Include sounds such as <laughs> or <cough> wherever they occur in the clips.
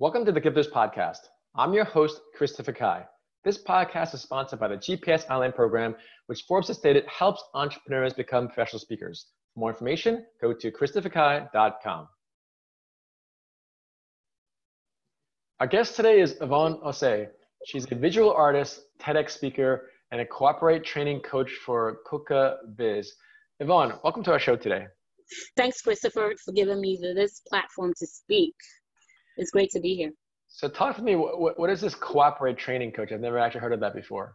Welcome to the Gifters Podcast. I'm your host, Christopher Kai. This podcast is sponsored by the GPS Online program, which Forbes has stated helps entrepreneurs become professional speakers. For more information, go to christopherkai.com. Our guest today is Yvonne Osei. She's a visual artist, TEDx speaker, and a cooperate training coach for Coca Biz. Yvonne, welcome to our show today. Thanks, Christopher, for giving me this platform to speak. It's great to be here. So, talk to me. What, what is this cooperate training coach? I've never actually heard of that before.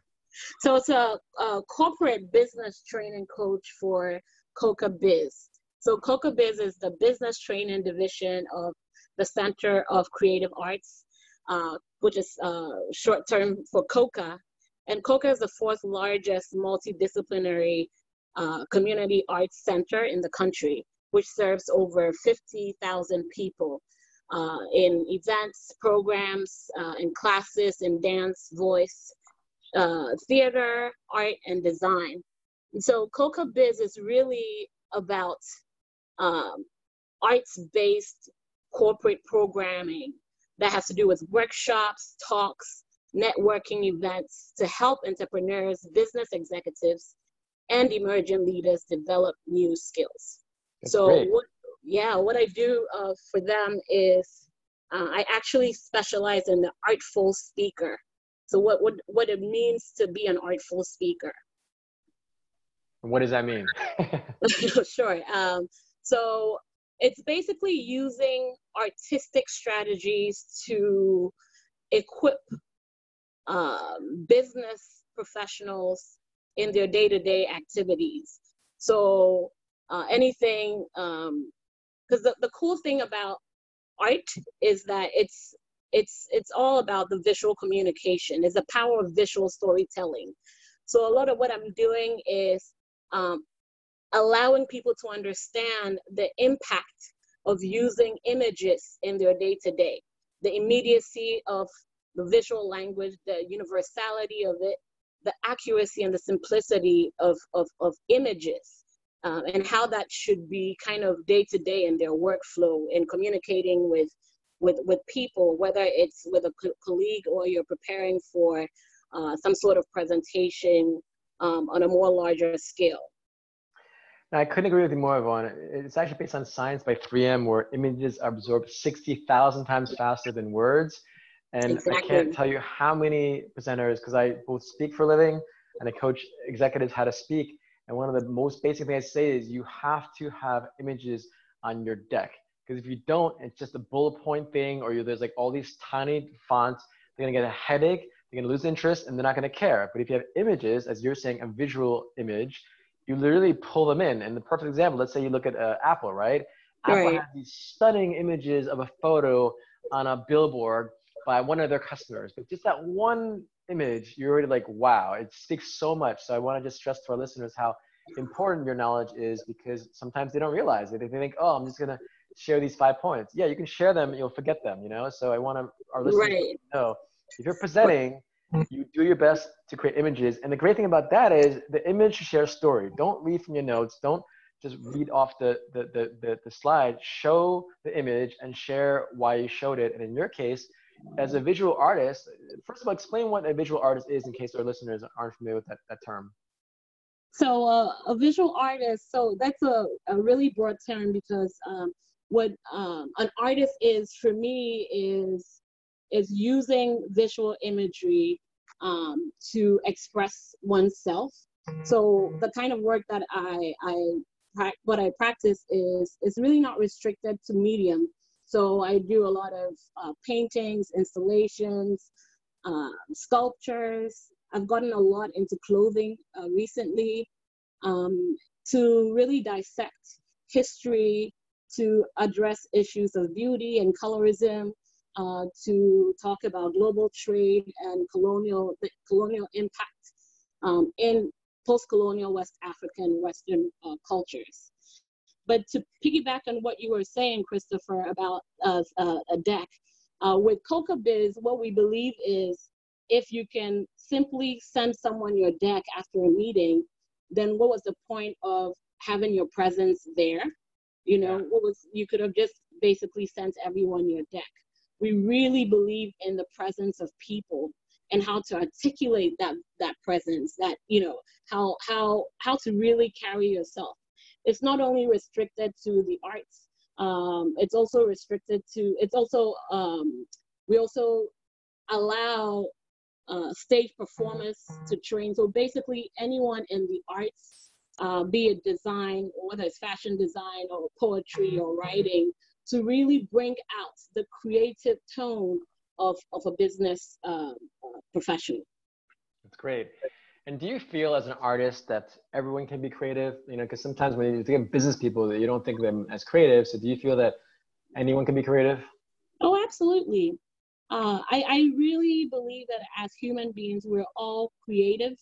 So, it's a, a corporate business training coach for COCAbiz. So, COCAbiz is the business training division of the Center of Creative Arts, uh, which is uh, short term for COCA. And COCA is the fourth largest multidisciplinary uh, community arts center in the country, which serves over 50,000 people uh, in events, programs, uh, in classes, in dance, voice, uh, theater, art, and design. And so COCAbiz is really about um, arts-based corporate programming that has to do with workshops, talks, networking events to help entrepreneurs, business executives, and emerging leaders develop new skills. That's so what, yeah, what I do uh, for them is uh, I actually specialize in the artful speaker. So what, what, what it means to be an artful speaker. What does that mean? <laughs> sure. Um, so it's basically using artistic strategies to equip um, business professionals in their day-to-day activities. So uh, anything, because the, the cool thing about art is that it's it's it's all about the visual communication. It's the power of visual storytelling. So a lot of what I'm doing is um, allowing people to understand the impact of using images in their day to day, the immediacy of the visual language, the universality of it, the accuracy and the simplicity of, of, of images. Um, and how that should be kind of day to day in their workflow in communicating with with with people, whether it's with a co- colleague or you're preparing for uh, some sort of presentation um, on a more larger scale. I couldn't agree with you more, Yvonne. It's actually based on science by 3M, where images are absorbed 60,000 times faster than words. And exactly. I can't tell you how many presenters, because I both speak for a living and I coach executives how to speak. And one of the most basic things I say is you have to have images on your deck. Because if you don't, it's just a bullet point thing, or there's like all these tiny fonts. They're gonna get a headache. They're gonna lose interest, and they're not gonna care. But if you have images, as you're saying, a visual image, you literally pull them in. And the perfect example, let's say you look at uh, Apple, right? Apple right. has these stunning images of a photo on a billboard by one of their customers. But just that one image, you're already like, wow, it speaks so much. So I want to just stress to our listeners how important your knowledge is because sometimes they don't realize it. They think, oh, I'm just gonna share these five points. Yeah, you can share them, you'll forget them, you know. So I want to our listeners right. to know if you're presenting, you do your best to create images. And the great thing about that is the image should share story. Don't read from your notes. Don't just read off the, the, the, the, the slide. Show the image and share why you showed it. And in your case, as a visual artist, first of all, explain what a visual artist is in case our listeners aren't familiar with that, that term. So uh, a visual artist, so that's a, a really broad term because um, what um, an artist is for me is is using visual imagery um, to express oneself. So the kind of work that I, I what I practice is is really not restricted to medium. So I do a lot of uh, paintings, installations, uh, sculptures. I've gotten a lot into clothing uh, recently um, to really dissect history, to address issues of beauty and colorism, uh, to talk about global trade and colonial the colonial impact um, in post-colonial West African Western uh, cultures. But to piggyback on what you were saying, Christopher, about uh, uh, a deck, uh, with COCAbiz, what we believe is if you can simply send someone your deck after a meeting, then what was the point of having your presence there? You know, what was you could have just basically sent everyone your deck. we really believe in the presence of people and how to articulate that that presence that you know how how how to really carry yourself it's not only restricted to the arts um, it's also restricted to it's also um, we also allow uh, stage performers to train so basically anyone in the arts uh, be it design or whether it's fashion design or poetry or writing to really bring out the creative tone of, of a business uh, professional. That's great. And do you feel as an artist that everyone can be creative? You know, because sometimes when you think of business people, that you don't think of them as creative. So do you feel that anyone can be creative? Oh, absolutely. Uh, I, I really believe that as human beings, we're all creative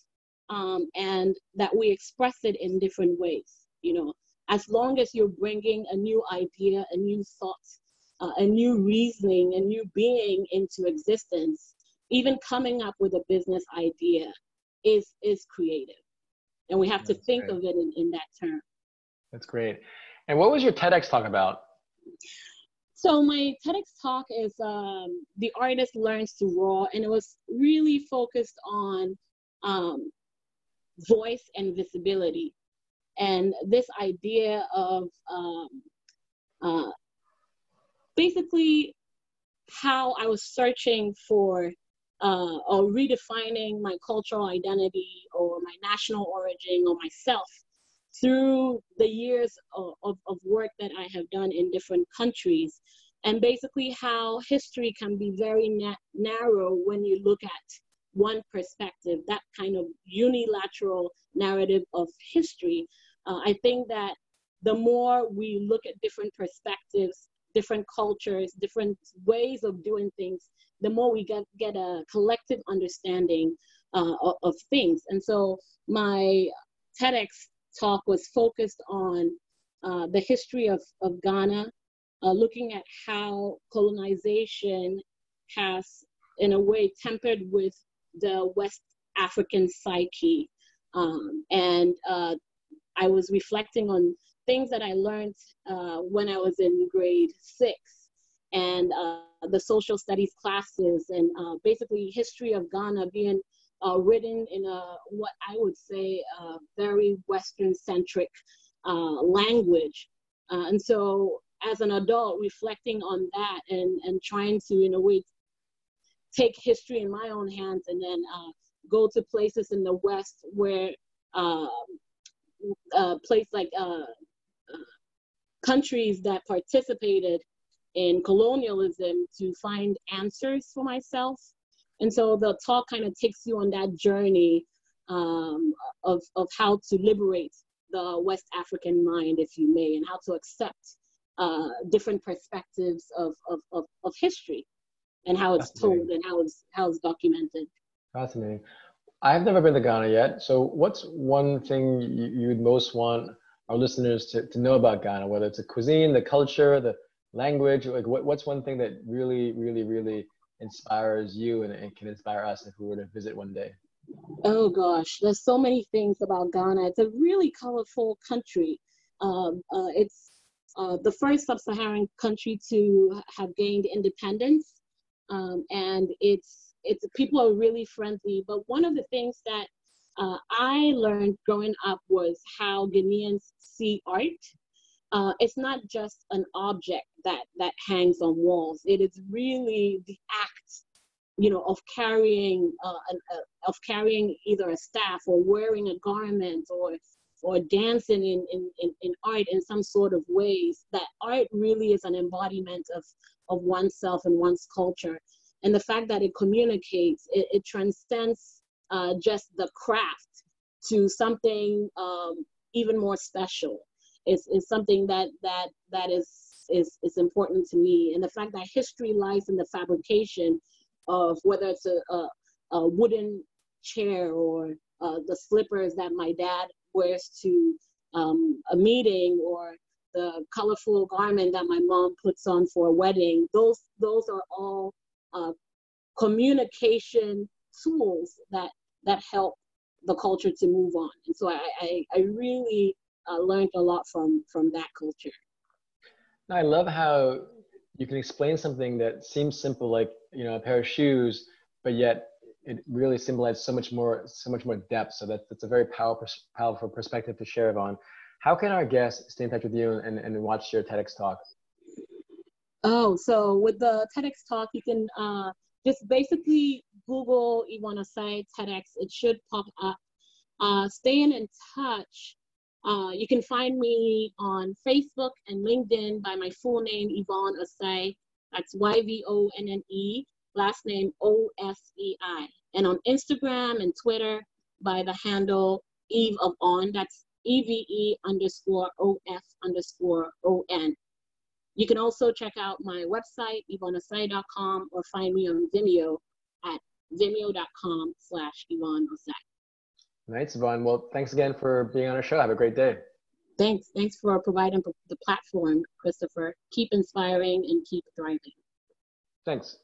um, and that we express it in different ways. You know, as long as you're bringing a new idea, a new thought, uh, a new reasoning, a new being into existence, even coming up with a business idea is is creative. And we have That's to think great. of it in, in that term. That's great. And what was your TEDx talk about? So my TEDx talk is um, the artist learns to roar, and it was really focused on um, voice and visibility, and this idea of um, uh, basically how I was searching for uh, or redefining my cultural identity or my national origin or myself through the years of, of, of, work that I have done in different countries. And basically, how history can be very na- narrow when you look at one perspective, that kind of unilateral narrative of history. Uh, I think that the more we look at different perspectives, different cultures, different ways of doing things, the more we get, get a collective understanding uh, of, of, things. And so my TEDx talk was focused on uh, the history of, of Ghana, uh, looking at how colonization has, in a way, tempered with the West African psyche. Um, and uh, I was reflecting on things that I learned uh, when I was in grade six and uh, the social studies classes and uh, basically history of Ghana being uh, written in a what I would say a very Western centric uh, language. Uh, and so as an adult reflecting on that and, and trying to in a way take history in my own hands and then go to places in the West where a place like uh, countries that participated in colonialism to find answers for myself. And so the talk kind of takes you on that journey um, of, of how to liberate the West African mind, if you may, and how to accept uh, different perspectives of, of, of, of, history and how it's told and how it's, how it's documented. Fascinating. I've never been to Ghana yet. So what's one thing you, would most want our listeners to, to know about Ghana, whether it's the cuisine, the culture, the language? Like, what, what's one thing that really, really, really inspires you and, and can inspire us if we were to visit one day? Oh gosh, there's so many things about Ghana. It's a really colorful country. Um, uh, it's uh, the first sub-Saharan country to have gained independence, um, and it's it's people are really friendly. But one of the things that uh, I learned growing up was how Ghanaians see art. Uh, it's not just an object that that hangs on walls. It is really the act, you know, of carrying uh, an, of carrying either a staff or wearing a garment or or dancing in, in, in, in art in some sort of ways. That art really is an embodiment of of oneself and one's culture. And the fact that it communicates, it, it transcends uh, just the craft to something um, even more special. It's, it's something that that that is, is is important to me, and the fact that history lies in the fabrication of whether it's a, a, a wooden chair or uh, the slippers that my dad wears to um, a meeting or the colorful garment that my mom puts on for a wedding. Those those are all uh, communication tools that that help the culture to move on. And so I, I, I really uh, learned a lot from from that culture. I love how you can explain something that seems simple, like you know a pair of shoes, but yet it really symbolizes so much more, so much more depth. So that's that's a very powerful, powerful perspective to share, Yvonne. How can our guests stay in touch with you and, and watch your TEDx talk? Oh, so with the TEDx talk, you can uh, just basically Google Osei TEDx. It should pop up. Uh, staying in touch. Uh, you can find me on Facebook and LinkedIn by my full name, Yvonne Osei. That's Y V O N N E, last name O S E I. And on Instagram and Twitter by the handle Eve of On. That's E V E underscore O F underscore O N. You can also check out my website, yvonneosei.com, or find me on Vimeo at vimeo.com slash Yvonne Nice, Yvonne. Well, thanks again for being on our show. Have a great day. Thanks. Thanks for providing the platform, Christopher. Keep inspiring and keep thriving. Thanks.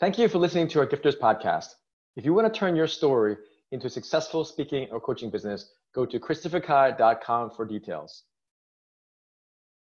Thank you for listening to our Gifters podcast. If you want to turn your story into a successful speaking or coaching business, go to christopherkai.com for details.